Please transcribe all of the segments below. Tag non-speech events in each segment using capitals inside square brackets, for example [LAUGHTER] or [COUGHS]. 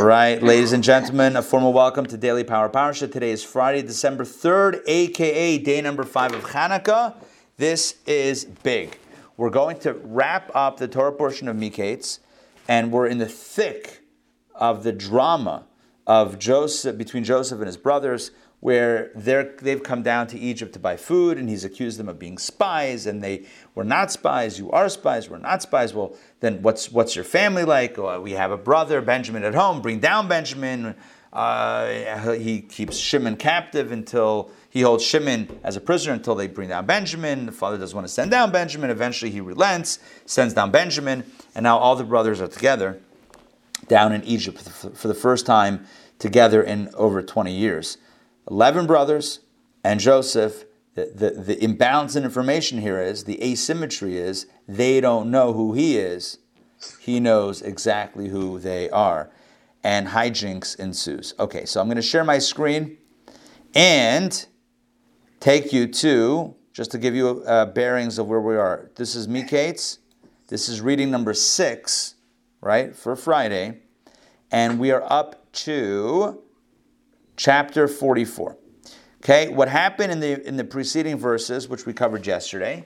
All right, ladies and gentlemen, a formal welcome to Daily Power Parsha. Today is Friday, December 3rd, aka day number 5 of Hanukkah. This is big. We're going to wrap up the Torah portion of Miketz, and we're in the thick of the drama of Joseph between Joseph and his brothers where they've come down to Egypt to buy food, and he's accused them of being spies, and they were not spies. You are spies. We're not spies. Well, then what's what's your family like? Well, we have a brother, Benjamin, at home. Bring down Benjamin. Uh, he keeps Shimon captive until he holds Shimon as a prisoner until they bring down Benjamin. The father doesn't want to send down Benjamin. Eventually, he relents, sends down Benjamin, and now all the brothers are together down in Egypt for the first time together in over 20 years. 11 brothers and Joseph, the, the, the imbalance in information here is, the asymmetry is, they don't know who he is. He knows exactly who they are. And hijinks ensues. Okay, so I'm going to share my screen and take you to, just to give you uh, bearings of where we are. This is Miketz. This is reading number six, right, for Friday. And we are up to chapter 44. Okay, what happened in the in the preceding verses, which we covered yesterday,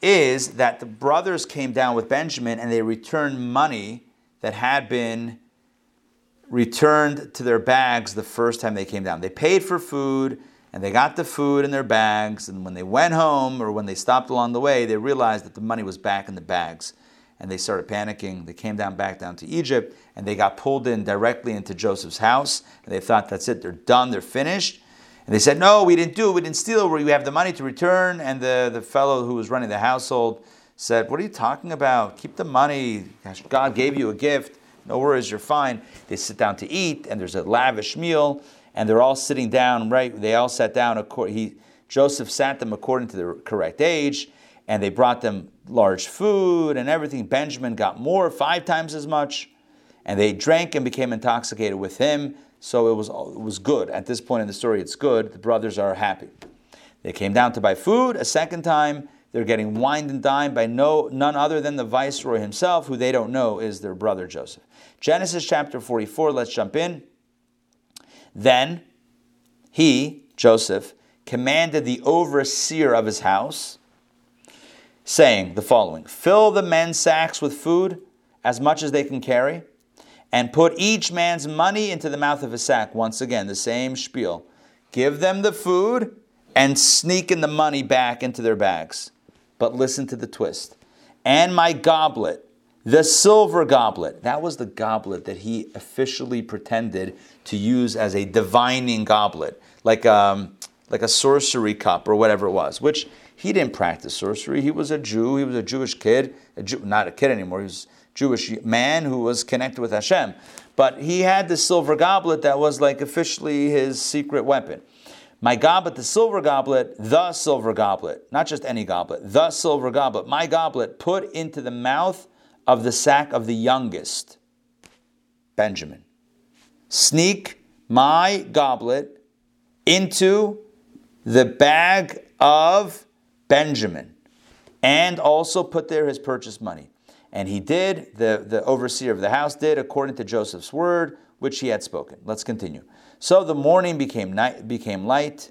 is that the brothers came down with Benjamin and they returned money that had been returned to their bags the first time they came down. They paid for food and they got the food in their bags, and when they went home or when they stopped along the way, they realized that the money was back in the bags and they started panicking. They came down back down to Egypt and they got pulled in directly into Joseph's house. And they thought, that's it, they're done, they're finished. And they said, no, we didn't do it, we didn't steal we have the money to return. And the, the fellow who was running the household said, what are you talking about? Keep the money. God gave you a gift. No worries, you're fine. They sit down to eat, and there's a lavish meal, and they're all sitting down, right? They all sat down. He, Joseph sat them according to the correct age and they brought them large food and everything. Benjamin got more, five times as much, and they drank and became intoxicated with him. So it was, it was good. At this point in the story, it's good. The brothers are happy. They came down to buy food a second time. They're getting wined and dined by no, none other than the viceroy himself, who they don't know is their brother Joseph. Genesis chapter 44, let's jump in. Then he, Joseph, commanded the overseer of his house, saying the following Fill the men's sacks with food, as much as they can carry, and put each man's money into the mouth of his sack. Once again, the same spiel. Give them the food and sneak in the money back into their bags. But listen to the twist. And my goblet, the silver goblet, that was the goblet that he officially pretended to use as a divining goblet, like, um, like a sorcery cup or whatever it was, which he didn't practice sorcery. He was a Jew. He was a Jewish kid, a Jew, not a kid anymore. He was a Jewish man who was connected with Hashem. But he had this silver goblet that was like officially his secret weapon. My goblet, the silver goblet, the silver goblet, not just any goblet, the silver goblet, my goblet put into the mouth of the sack of the youngest, Benjamin. Sneak my goblet into the bag of Benjamin, and also put there his purchase money. And he did, the, the overseer of the house did, according to Joseph's word, which he had spoken. Let's continue. So the morning became night became light.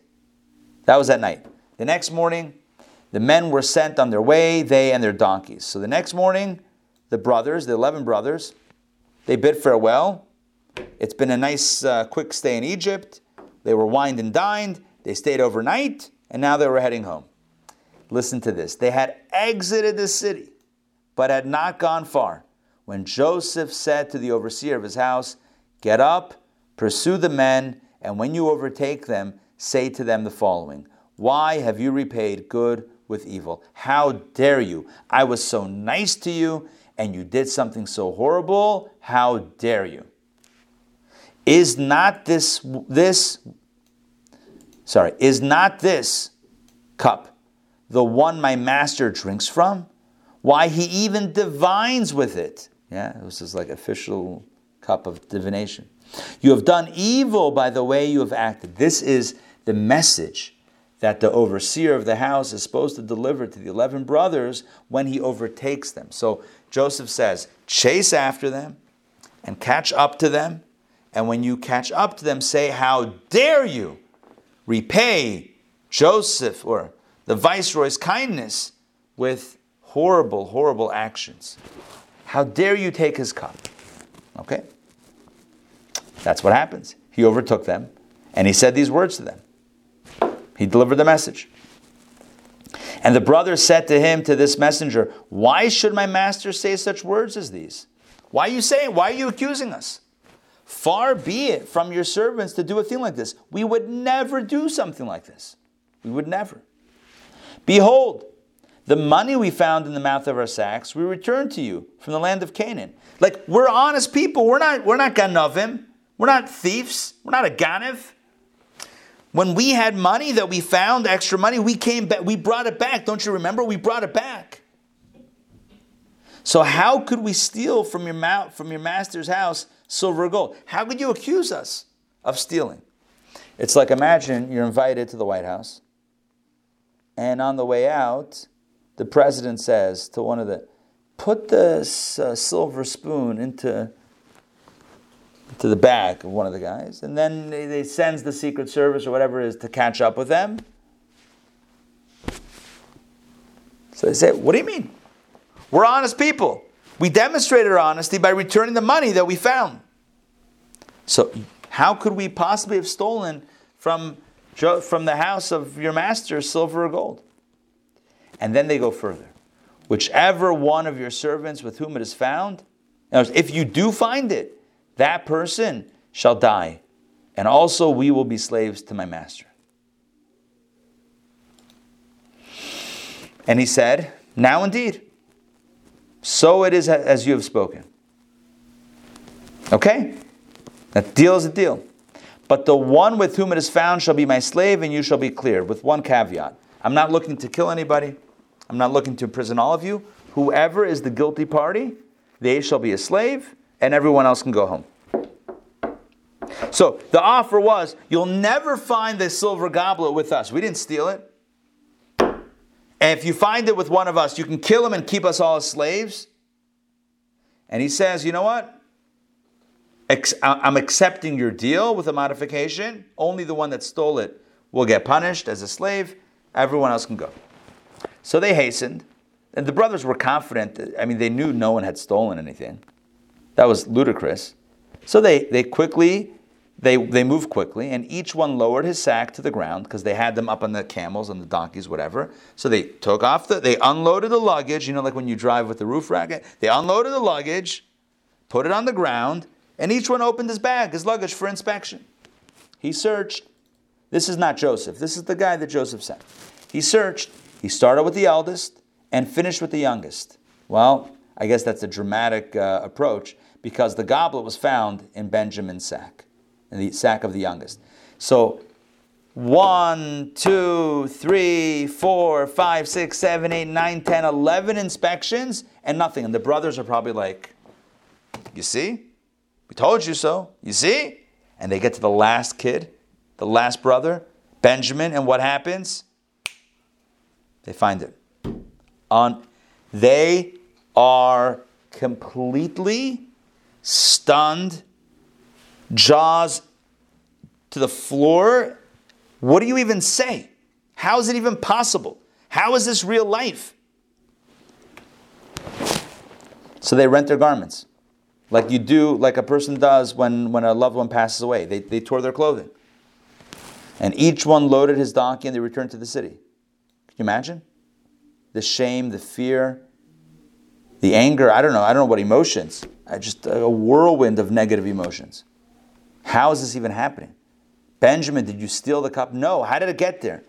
That was at night. The next morning, the men were sent on their way, they and their donkeys. So the next morning, the brothers, the 11 brothers, they bid farewell. It's been a nice, uh, quick stay in Egypt. They were wined and dined. They stayed overnight, and now they were heading home. Listen to this. They had exited the city, but had not gone far. When Joseph said to the overseer of his house, Get up, pursue the men, and when you overtake them, say to them the following Why have you repaid good with evil? How dare you? I was so nice to you, and you did something so horrible. How dare you? Is not this this sorry, is not this cup the one my master drinks from? Why, he even divines with it. Yeah, this is like official cup of divination. You have done evil by the way you have acted. This is the message that the overseer of the house is supposed to deliver to the 11 brothers when he overtakes them. So Joseph says, chase after them and catch up to them And when you catch up to them, say, How dare you repay Joseph or the viceroy's kindness with horrible, horrible actions? How dare you take his cup? Okay? That's what happens. He overtook them and he said these words to them. He delivered the message. And the brother said to him, to this messenger, Why should my master say such words as these? Why are you saying, why are you accusing us? Far be it from your servants to do a thing like this. We would never do something like this. We would never. Behold, the money we found in the mouth of our sacks, we return to you from the land of Canaan. Like we're honest people. We're not, we're not ganavim. We're not thieves. We're not a ganav. When we had money that we found, extra money, we came back, we brought it back. Don't you remember? We brought it back. So how could we steal from your mouth, from your master's house silver or gold? How could you accuse us of stealing? It's like imagine you're invited to the White House, and on the way out, the president says to one of the, put this uh, silver spoon into to the back of one of the guys, and then they, they sends the Secret Service or whatever it is to catch up with them. So they say, "What do you mean? We're honest people. We demonstrated our honesty by returning the money that we found. So how could we possibly have stolen from from the house of your master silver or gold?" And then they go further. Whichever one of your servants with whom it is found, if you do find it, that person shall die, and also we will be slaves to my master. And he said, Now indeed, so it is as you have spoken. Okay? That deal is a deal. But the one with whom it is found shall be my slave, and you shall be cleared, with one caveat. I'm not looking to kill anybody. I'm not looking to imprison all of you. Whoever is the guilty party, they shall be a slave, and everyone else can go home. So the offer was you'll never find the silver goblet with us. We didn't steal it. And if you find it with one of us, you can kill him and keep us all as slaves. And he says, you know what? I'm accepting your deal with a modification. Only the one that stole it will get punished as a slave. Everyone else can go. So they hastened. And the brothers were confident. That, I mean, they knew no one had stolen anything. That was ludicrous. So they, they quickly, they, they moved quickly, and each one lowered his sack to the ground because they had them up on the camels and the donkeys, whatever. So they took off the, they unloaded the luggage, you know, like when you drive with the roof rack. They unloaded the luggage, put it on the ground, and each one opened his bag, his luggage for inspection. He searched. This is not Joseph. This is the guy that Joseph sent. He searched. He started with the eldest and finished with the youngest. Well, I guess that's a dramatic uh, approach because the goblet was found in Benjamin's sack, in the sack of the youngest. So one, two, three, four, five, six, seven, eight, nine, ten, eleven inspections and nothing. And the brothers are probably like, You see? We told you so. You see? And they get to the last kid, the last brother, Benjamin, and what happens? They find it. On they are completely stunned, jaws to the floor. What do you even say? How is it even possible? How is this real life? So they rent their garments, like you do, like a person does when, when a loved one passes away. They, they tore their clothing. And each one loaded his donkey and they returned to the city. Can you imagine? The shame, the fear, the anger, I don't know, I don't know what emotions. I just a whirlwind of negative emotions. How is this even happening? Benjamin, did you steal the cup? No. How did it get there?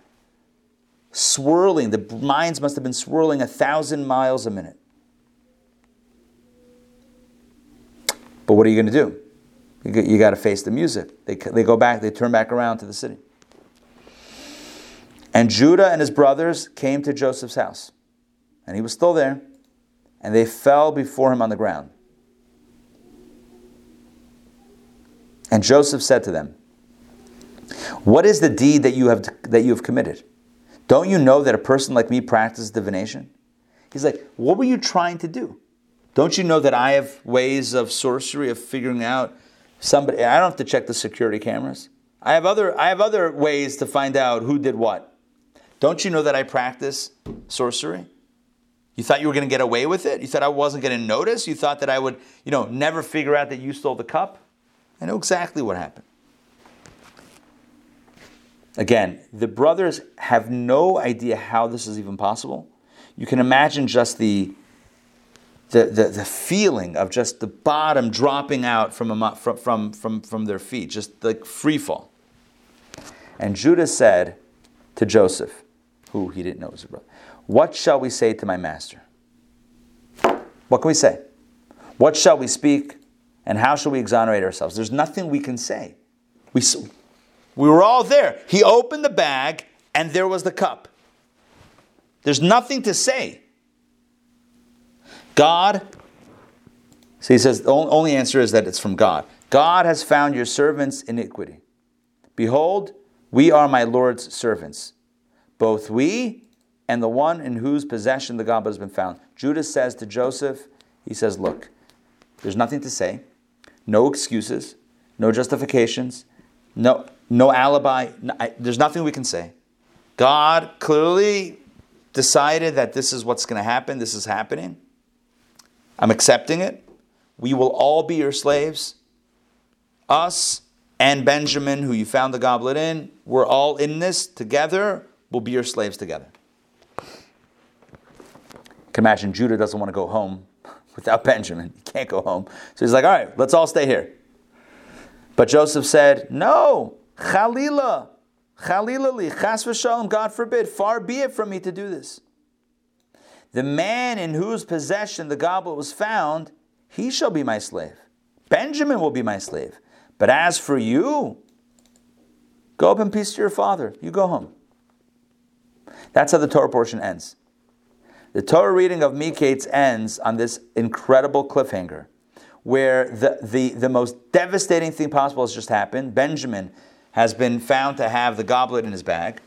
Swirling. The minds must have been swirling a thousand miles a minute. But what are you going to do? You got to face the music. They, they go back, they turn back around to the city. And Judah and his brothers came to Joseph's house. And he was still there and they fell before him on the ground. And Joseph said to them, What is the deed that you have, that you have committed? Don't you know that a person like me practices divination? He's like, What were you trying to do? Don't you know that I have ways of sorcery, of figuring out somebody. I don't have to check the security cameras. I have other. I have other ways to find out who did what. Don't you know that I practice sorcery? You thought you were going to get away with it? You thought I wasn't going to notice? You thought that I would, you know, never figure out that you stole the cup? I know exactly what happened. Again, the brothers have no idea how this is even possible. You can imagine just the the, the, the feeling of just the bottom dropping out from, from, from, from, from their feet, just like free fall. And Judah said to Joseph, who he didn't know was a brother, What shall we say to my master? What can we say? What shall we speak? And how shall we exonerate ourselves? There's nothing we can say. We, we were all there. He opened the bag, and there was the cup. There's nothing to say. God, so he says the only answer is that it's from God. God has found your servants' iniquity. Behold, we are my Lord's servants, both we and the one in whose possession the goblet has been found. Judas says to Joseph, he says, Look, there's nothing to say, no excuses, no justifications, no, no alibi. No, I, there's nothing we can say. God clearly decided that this is what's going to happen, this is happening. I'm accepting it. We will all be your slaves. Us and Benjamin, who you found the goblet in, we're all in this together. We'll be your slaves together. You can imagine Judah doesn't want to go home [LAUGHS] without Benjamin. He can't go home. So he's like, all right, let's all stay here. But Joseph said, no, Chalila, Chalila li, chas v'shalom, God forbid, far be it from me to do this. The man in whose possession the goblet was found, he shall be my slave. Benjamin will be my slave. But as for you, go up in peace to your father. You go home. That's how the Torah portion ends. The Torah reading of Miketz ends on this incredible cliffhanger where the, the, the most devastating thing possible has just happened. Benjamin has been found to have the goblet in his bag.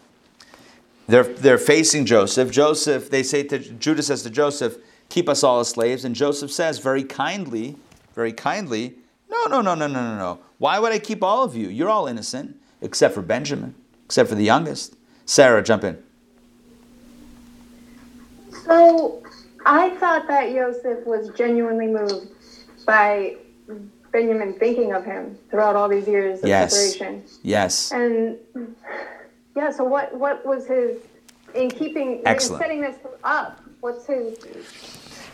They're, they're facing Joseph. Joseph, they say to Judah says to Joseph, keep us all as slaves. And Joseph says very kindly, very kindly, no, no, no, no, no, no, no. Why would I keep all of you? You're all innocent, except for Benjamin, except for the youngest. Sarah, jump in. So I thought that Joseph was genuinely moved by Benjamin thinking of him throughout all these years of yes. separation. Yes. And yeah, so what what was his in keeping Excellent. in setting this up? What's his?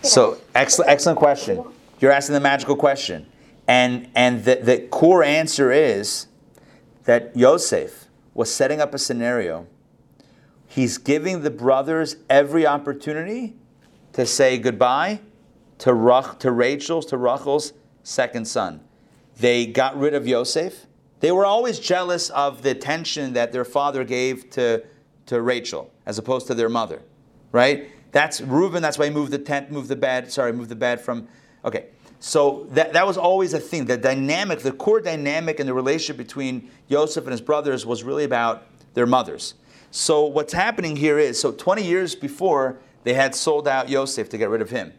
So excellent, excellent question. You're asking the magical question, and and the, the core answer is that Yosef was setting up a scenario. He's giving the brothers every opportunity to say goodbye to Rach, to Rachel's, to Rachel's second son. They got rid of Yosef. They were always jealous of the attention that their father gave to, to Rachel as opposed to their mother, right? That's Reuben, that's why he moved the tent, moved the bed, sorry, moved the bed from, okay. So that, that was always a thing. The dynamic, the core dynamic in the relationship between Joseph and his brothers was really about their mothers. So what's happening here is, so 20 years before, they had sold out Joseph to get rid of him.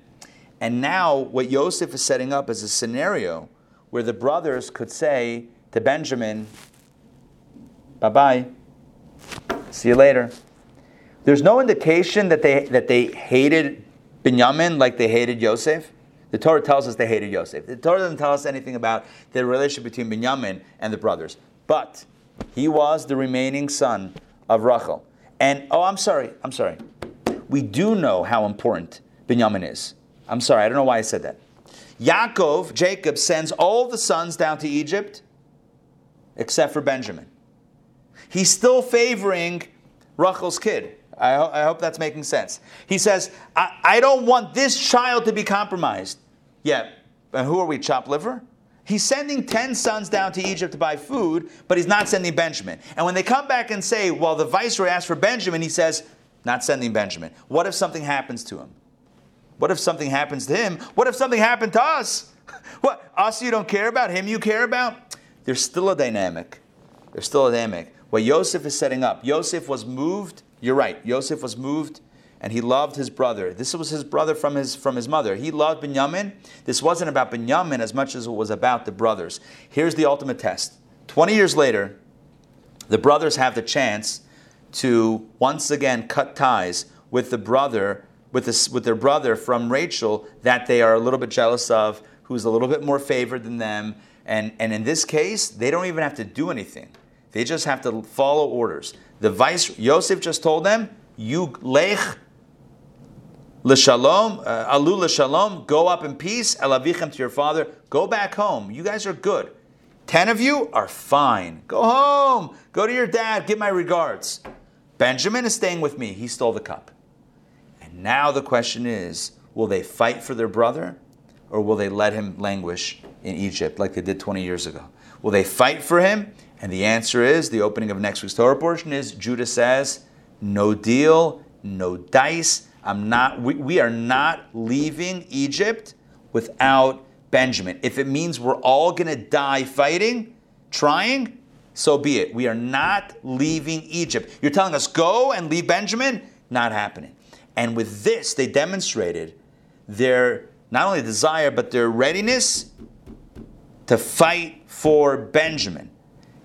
And now what Joseph is setting up is a scenario where the brothers could say to Benjamin, bye bye, see you later. There's no indication that they, that they hated Benjamin like they hated Joseph. The Torah tells us they hated Joseph. The Torah doesn't tell us anything about the relationship between Benjamin and the brothers. But he was the remaining son of Rachel. And, oh, I'm sorry, I'm sorry. We do know how important Benjamin is. I'm sorry, I don't know why I said that. Yaakov, Jacob, sends all the sons down to Egypt except for Benjamin. He's still favoring Rachel's kid. I, ho- I hope that's making sense. He says, I-, I don't want this child to be compromised. Yeah, and who are we, chop liver? He's sending 10 sons down to Egypt to buy food, but he's not sending Benjamin. And when they come back and say, well, the viceroy asked for Benjamin, he says, not sending Benjamin. What if something happens to him? What if something happens to him? What if something happened to us? [LAUGHS] What, us you don't care about, him you care about? There's still a dynamic. There's still a dynamic. What Yosef is setting up, Yosef was moved, you're right, Yosef was moved and he loved his brother. This was his brother from his from his mother. He loved Binyamin. This wasn't about Binyamin as much as it was about the brothers. Here's the ultimate test. 20 years later, the brothers have the chance to once again cut ties with the brother with this, with their brother from Rachel that they are a little bit jealous of, who's a little bit more favored than them. And, and in this case, they don't even have to do anything. They just have to follow orders. The vice Yosef just told them, "You lech l'shalom, uh, alu l'shalom, go up in peace, elavichem to your father, go back home. You guys are good. Ten of you are fine. Go home. Go to your dad. Give my regards. Benjamin is staying with me. He stole the cup. And now the question is, will they fight for their brother, or will they let him languish in Egypt like they did 20 years ago? Will they fight for him? And the answer is the opening of next week's Torah portion is Judah says, no deal, no dice. I'm not. We, we are not leaving Egypt without Benjamin. If it means we're all going to die fighting, trying, so be it. We are not leaving Egypt. You're telling us go and leave Benjamin? Not happening. And with this, they demonstrated their not only desire but their readiness to fight for Benjamin.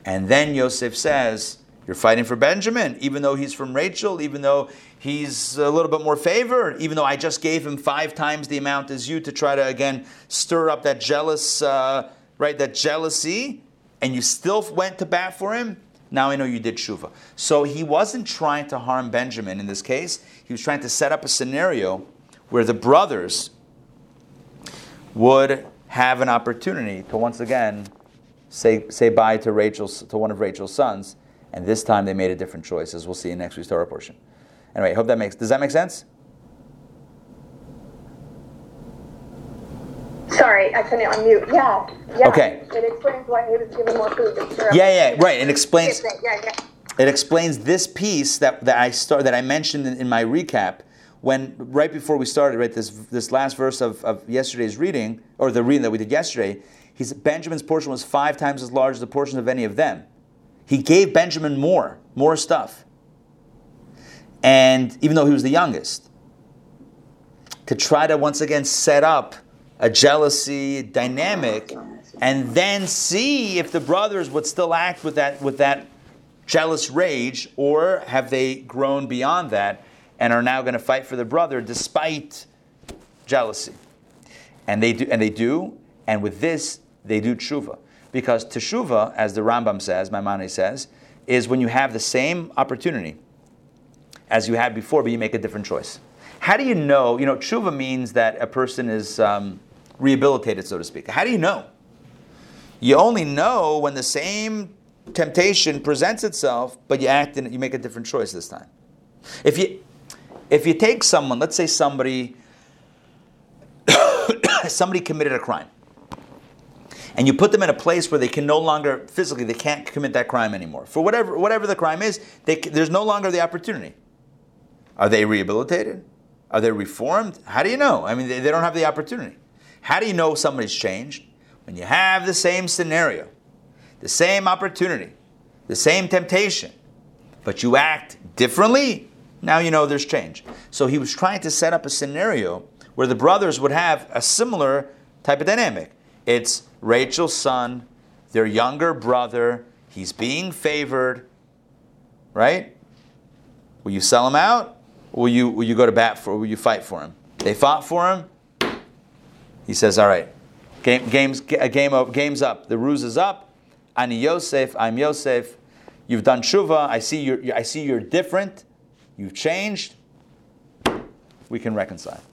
And then Yosef says, You're fighting for Benjamin, even though he's from Rachel, even though he's a little bit more favored, even though I just gave him five times the amount as you to try to, again, stir up that jealous, uh, right, that jealousy, and you still went to bat for him. Now I know you did shuva. So he wasn't trying to harm Benjamin in this case. He was trying to set up a scenario where the brothers would have an opportunity to once again say, say bye to Rachel's to one of Rachel's sons, and this time they made a different choice, as we'll see in next week's Torah portion. Anyway, I hope that makes. Does that make sense? Sorry, I couldn't unmute. Yeah. yeah. Okay. It explains why he was given more food. Yeah, yeah, right. It explains. Yeah, yeah. It explains this piece that, that I start that I mentioned in, in my recap when right before we started, right, this this last verse of, of yesterday's reading, or the reading that we did yesterday, he's Benjamin's portion was five times as large as the portion of any of them. He gave Benjamin more, more stuff. And even though he was the youngest, to try to once again set up a jealousy dynamic and then see if the brothers would still act with that with that jealous rage or have they grown beyond that and are now going to fight for their brother despite jealousy and they do and they do and with this they do tshuva because teshuva as the Rambam says Maimonides says is when you have the same opportunity as you had before but you make a different choice how do you know you know tshuva means that a person is um, rehabilitated, so to speak. How do you know? You only know when the same temptation presents itself, but you act and you make a different choice this time. If you if you take someone, let's say somebody [COUGHS] somebody committed a crime, and you put them in a place where they can no longer physically they can't commit that crime anymore for whatever whatever the crime is, they, there's no longer the opportunity. Are they rehabilitated? Are they reformed? How do you know? I mean, they, they don't have the opportunity. How do you know somebody's changed? When you have the same scenario, the same opportunity, the same temptation, but you act differently, now you know there's change. So he was trying to set up a scenario where the brothers would have a similar type of dynamic. It's Rachel's son, their younger brother, he's being favored, right? Will you sell him out? Will you, will you go to bat for, will you fight for him? They fought for him, he says, all right, game, games, uh, game up, game's up. The ruse is up. Ani Yosef, I'm Yosef. You've done tshuva. I see you're, I see you're different. You've changed. We can reconcile.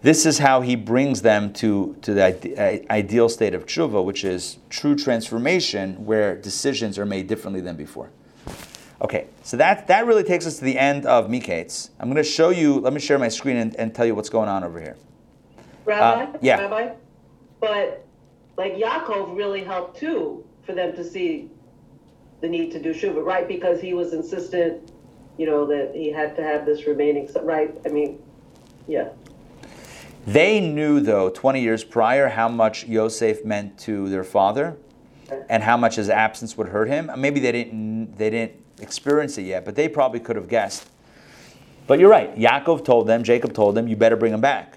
This is how he brings them to, to the ideal state of tshuva, which is true transformation, where decisions are made differently than before. Okay, so that, that really takes us to the end of Miketz. I'm going to show you, let me share my screen and, and tell you what's going on over here. Rabbi? Uh, yeah. Rabbi? But like Yaakov really helped too for them to see the need to do Shuva, right? Because he was insistent, you know, that he had to have this remaining, right? I mean, yeah. They knew, though, 20 years prior, how much Yosef meant to their father and how much his absence would hurt him. Maybe they didn't, they didn't experience it yet, but they probably could have guessed. But you're right. Yaakov told them, Jacob told them, you better bring him back.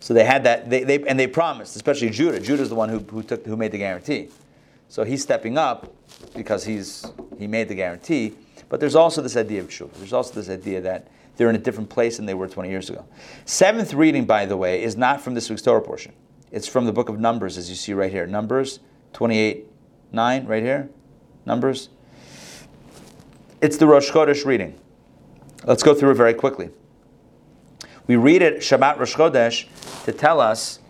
So they had that, they, they, and they promised, especially Judah. Judah's the one who, who, took, who made the guarantee. So he's stepping up because he's, he made the guarantee. But there's also this idea of tshuva. There's also this idea that they're in a different place than they were 20 years ago. Seventh reading, by the way, is not from this week's Torah portion. It's from the book of Numbers, as you see right here. Numbers 28 9, right here. Numbers. It's the Rosh Chodesh reading. Let's go through it very quickly. We read it Shabbat Rosh Chodesh to tell us,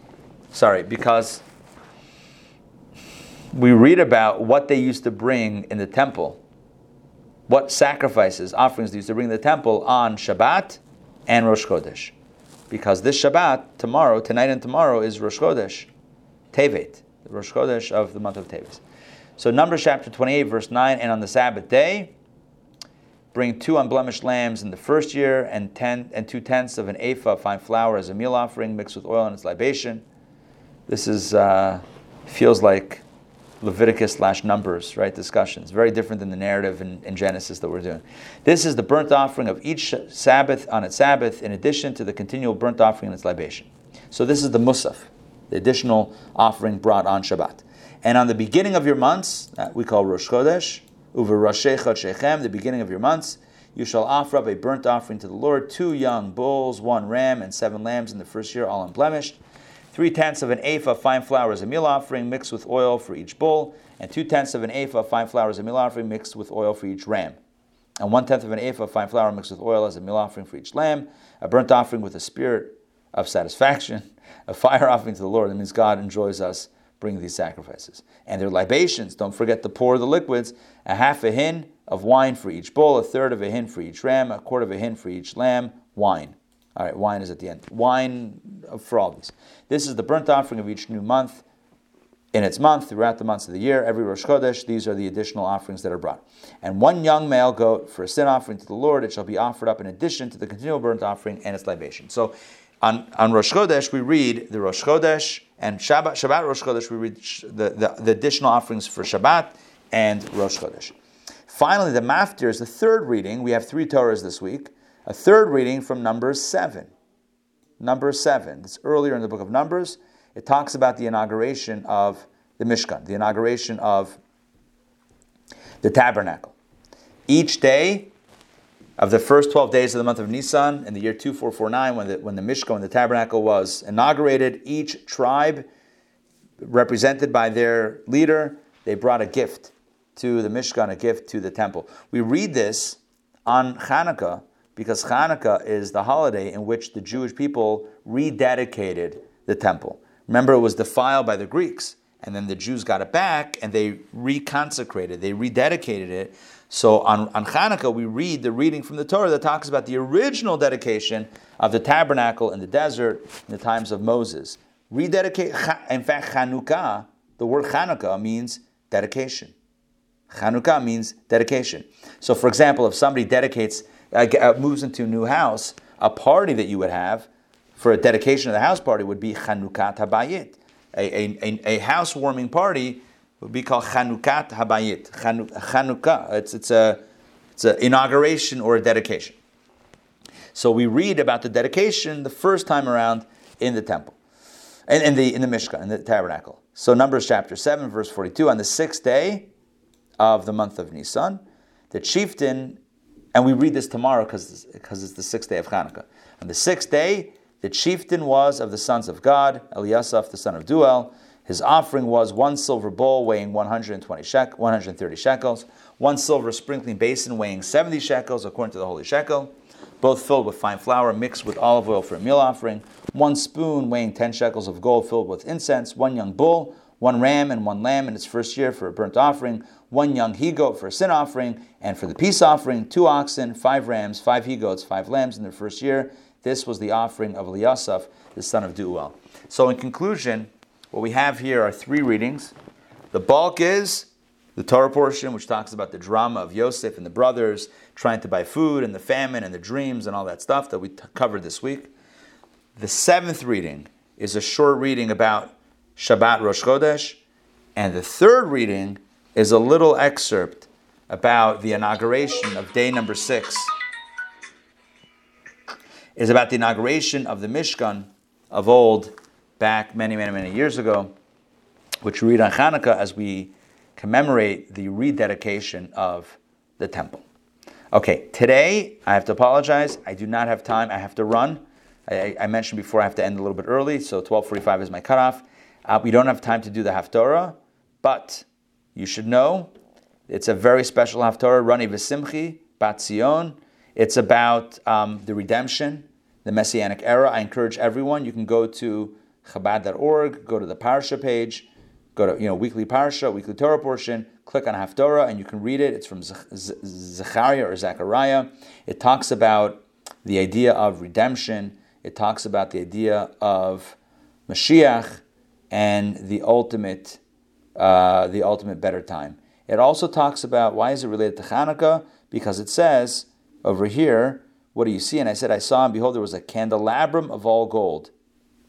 sorry, because we read about what they used to bring in the temple, what sacrifices, offerings they used to bring in the temple on Shabbat and Rosh Chodesh. Because this Shabbat, tomorrow, tonight and tomorrow, is Rosh Chodesh, Tevet, the Rosh Chodesh of the month of Tevet. So Numbers chapter 28, verse 9, and on the Sabbath day, Bring two unblemished lambs in the first year, and ten and two tenths of an ephah fine flour as a meal offering, mixed with oil and its libation. This is uh, feels like Leviticus slash Numbers, right? Discussions. Very different than the narrative in, in, Genesis that we're doing. This is the burnt offering of each Sabbath on its Sabbath, in addition to the continual burnt offering and its libation. So this is the Musaf, the additional offering brought on Shabbat. And on the beginning of your months, uh, we call Rosh Chodesh, Uver Rashecha Shechem, the beginning of your months, you shall offer up a burnt offering to the Lord, two young bulls, one ram, and seven lambs in the first year, all unblemished. Three tenths of an ephah of fine flour as a meal offering, mixed with oil for each bull, and two tenths of an ephah of fine flour as a meal offering, mixed with oil for each ram. And one tenth of an ephah of fine flour mixed with oil as a meal offering for each lamb, a burnt offering with a spirit of satisfaction, a fire offering to the Lord. That means God enjoys us bringing these sacrifices. And their libations, don't forget to pour the liquids, a half a hin of wine for each bull, a third of a hin for each ram, a quarter of a hin for each lamb, wine. All right, wine is at the end. Wine for all these. This is the burnt offering of each new month. In its month, throughout the months of the year, every Rosh Chodesh, these are the additional offerings that are brought. And one young male goat for a sin offering to the Lord, it shall be offered up in addition to the continual burnt offering and its libation. So on, on Rosh Chodesh, we read the Rosh Chodesh, and Shabbat, Shabbat Rosh Chodesh, we read the, the, the, additional offerings for Shabbat and Rosh Chodesh. Finally, the Maftir is the third reading. We have three Torahs this week. A third reading from Numbers 7. Numbers 7. It's earlier in the book of Numbers. It talks about the inauguration of the Mishkan, the inauguration of the tabernacle. Each day of the first 12 days of the month of Nisan in the year 2449, when the, when the Mishkan, when the tabernacle was inaugurated, each tribe, represented by their leader, they brought a gift to the Mishkan, a gift to the temple. We read this on Hanukkah because Hanukkah is the holiday in which the Jewish people rededicated the temple. Remember, it was defiled by the Greeks, and then the Jews got it back and they reconsecrated, they rededicated it so on, on Hanukkah, we read the reading from the Torah that talks about the original dedication of the tabernacle in the desert in the times of Moses. Rededicate, in fact, Chanukah, the word Chanukah means dedication. Chanukah means dedication. So, for example, if somebody dedicates, uh, uh, moves into a new house, a party that you would have for a dedication of the house party would be Chanukat Habayit, a, a, a housewarming party would be called Chanukat Habayit. Chanukah. It's, it's a it's an inauguration or a dedication. So we read about the dedication the first time around in the temple, in, in the in the Mishkan, in the tabernacle. So Numbers chapter seven, verse forty-two. On the sixth day of the month of Nisan, the chieftain, and we read this tomorrow because it's the sixth day of Hanukkah. On the sixth day, the chieftain was of the sons of Gad, Eliasaph the son of Deuel his offering was one silver bowl weighing 120 shek, 130 shekels, one silver sprinkling basin weighing 70 shekels according to the holy shekel, both filled with fine flour mixed with olive oil for a meal offering, one spoon weighing 10 shekels of gold filled with incense, one young bull, one ram and one lamb in its first year for a burnt offering, one young he goat for a sin offering, and for the peace offering, two oxen, five rams, five he goats, five lambs in their first year. This was the offering of Eliasaph, the son of Deuel. So, in conclusion, what we have here are three readings. The bulk is the Torah portion, which talks about the drama of Yosef and the brothers trying to buy food and the famine and the dreams and all that stuff that we t- covered this week. The seventh reading is a short reading about Shabbat Rosh Chodesh. And the third reading is a little excerpt about the inauguration of day number six is about the inauguration of the Mishkan of old, back many, many, many years ago, which we read on Hanukkah as we commemorate the rededication of the temple. Okay, today I have to apologize. I do not have time. I have to run. I, I mentioned before I have to end a little bit early, so 12:45 is my cutoff. Uh, we don't have time to do the Haftorah, but you should know it's a very special Haftorah, Rani V'Simchi, Bat Zion. It's about um, the redemption, the Messianic era. I encourage everyone, you can go to Chabad.org, go to the Parsha page, go to you know weekly Parsha, weekly Torah portion, click on Haftorah, and you can read it. It's from Zechariah or Zechariah. It talks about the idea of redemption. It talks about the idea of Mashiach and the ultimate, uh, the ultimate better time. It also talks about why is it related to Hanukkah? Because it says over here, what do you see? And I said, I saw and behold, there was a candelabrum of all gold,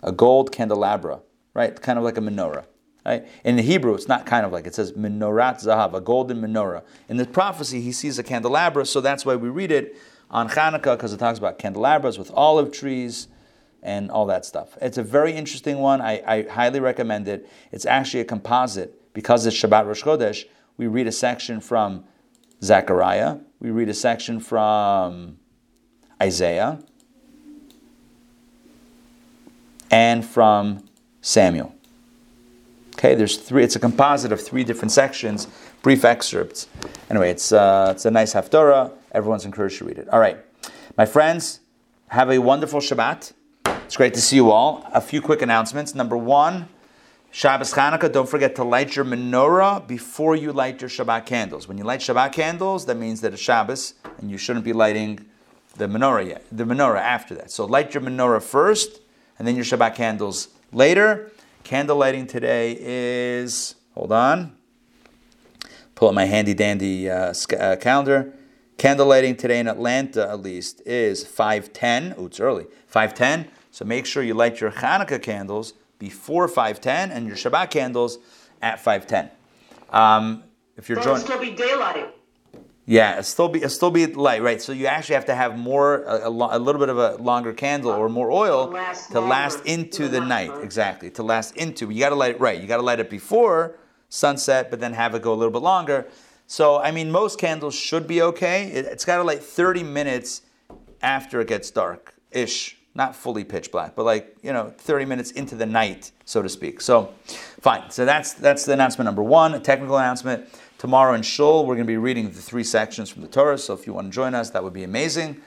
a gold candelabra, right? Kind of like a menorah. Right? In the Hebrew, it's not kind of like it says menorat zahav, a golden menorah. In the prophecy, he sees a candelabra, so that's why we read it on Hanukkah because it talks about candelabras with olive trees and all that stuff. It's a very interesting one. I, I highly recommend it. It's actually a composite because it's Shabbat Rosh Chodesh. We read a section from Zechariah. We read a section from Isaiah and from Samuel. Okay, there's three. It's a composite of three different sections, brief excerpts. Anyway, it's uh, it's a nice haftarah. Everyone's encouraged to read it. All right, my friends, have a wonderful Shabbat. It's great to see you all. A few quick announcements. Number one, Shabbos Chanukah. Don't forget to light your menorah before you light your Shabbat candles. When you light Shabbat candles, that means that it's Shabbos, and you shouldn't be lighting the menorah yet. The menorah after that. So light your menorah first, and then your Shabbat candles later. Candle lighting today is, hold on, pull up my handy dandy uh, uh, calendar. Candle lighting today in Atlanta, at least, is 510. Oh, it's early. 510. So make sure you light your Hanukkah candles before 510 and your Shabbat candles at 510. Um, if you're joining, still be daylight. Yeah, it still be it still be light, right? So you actually have to have more a, a, a little bit of a longer candle or more oil to last, to last into the night. Exactly, to last into. You got to light it right. You got to light it before sunset, but then have it go a little bit longer. So I mean, most candles should be okay. It, it's got to light 30 minutes after it gets dark ish, not fully pitch black, but like you know, 30 minutes into the night, so to speak. So, fine. So that's that's the announcement number one. A technical announcement. Tomorrow in Shul, we're going to be reading the three sections from the Torah. So if you want to join us, that would be amazing.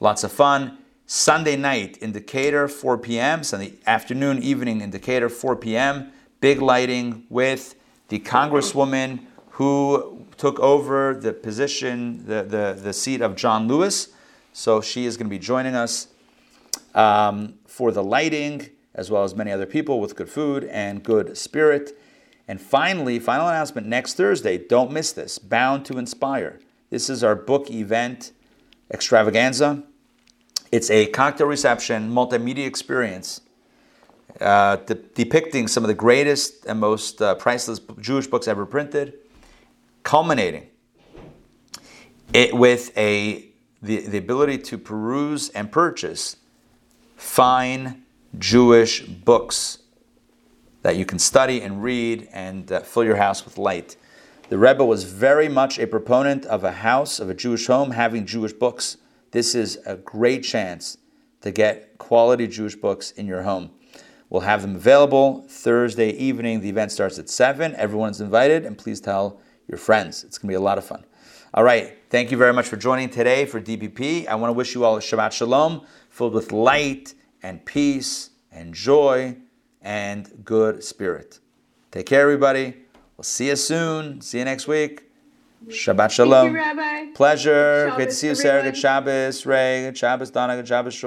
Lots of fun. Sunday night in Decatur, 4 p.m. Sunday afternoon, evening in Decatur, 4 p.m. Big lighting with the Congresswoman who took over the position, the, the, the seat of John Lewis. So she is going to be joining us um, for the lighting, as well as many other people with good food and good spirit. And finally, final announcement next Thursday, don't miss this Bound to Inspire. This is our book event extravaganza. It's a cocktail reception, multimedia experience uh, de- depicting some of the greatest and most uh, priceless Jewish books ever printed, culminating it with a the, the ability to peruse and purchase fine Jewish books that you can study and read and uh, fill your house with light. The Rebbe was very much a proponent of a house, of a Jewish home, having Jewish books. This is a great chance to get quality Jewish books in your home. We'll have them available Thursday evening. The event starts at 7. Everyone's invited, and please tell your friends. It's going to be a lot of fun. All right. Thank you very much for joining today for DPP. I want to wish you all a Shabbat Shalom filled with light and peace and joy and good spirit. Take care, everybody. We'll see you soon. See you next week. Shabbat Shalom. You, Pleasure. Shabbos, Great to see you, Sarah. Good Shabbos, Ray. Good Shabbos, Donna. Good Shabbos.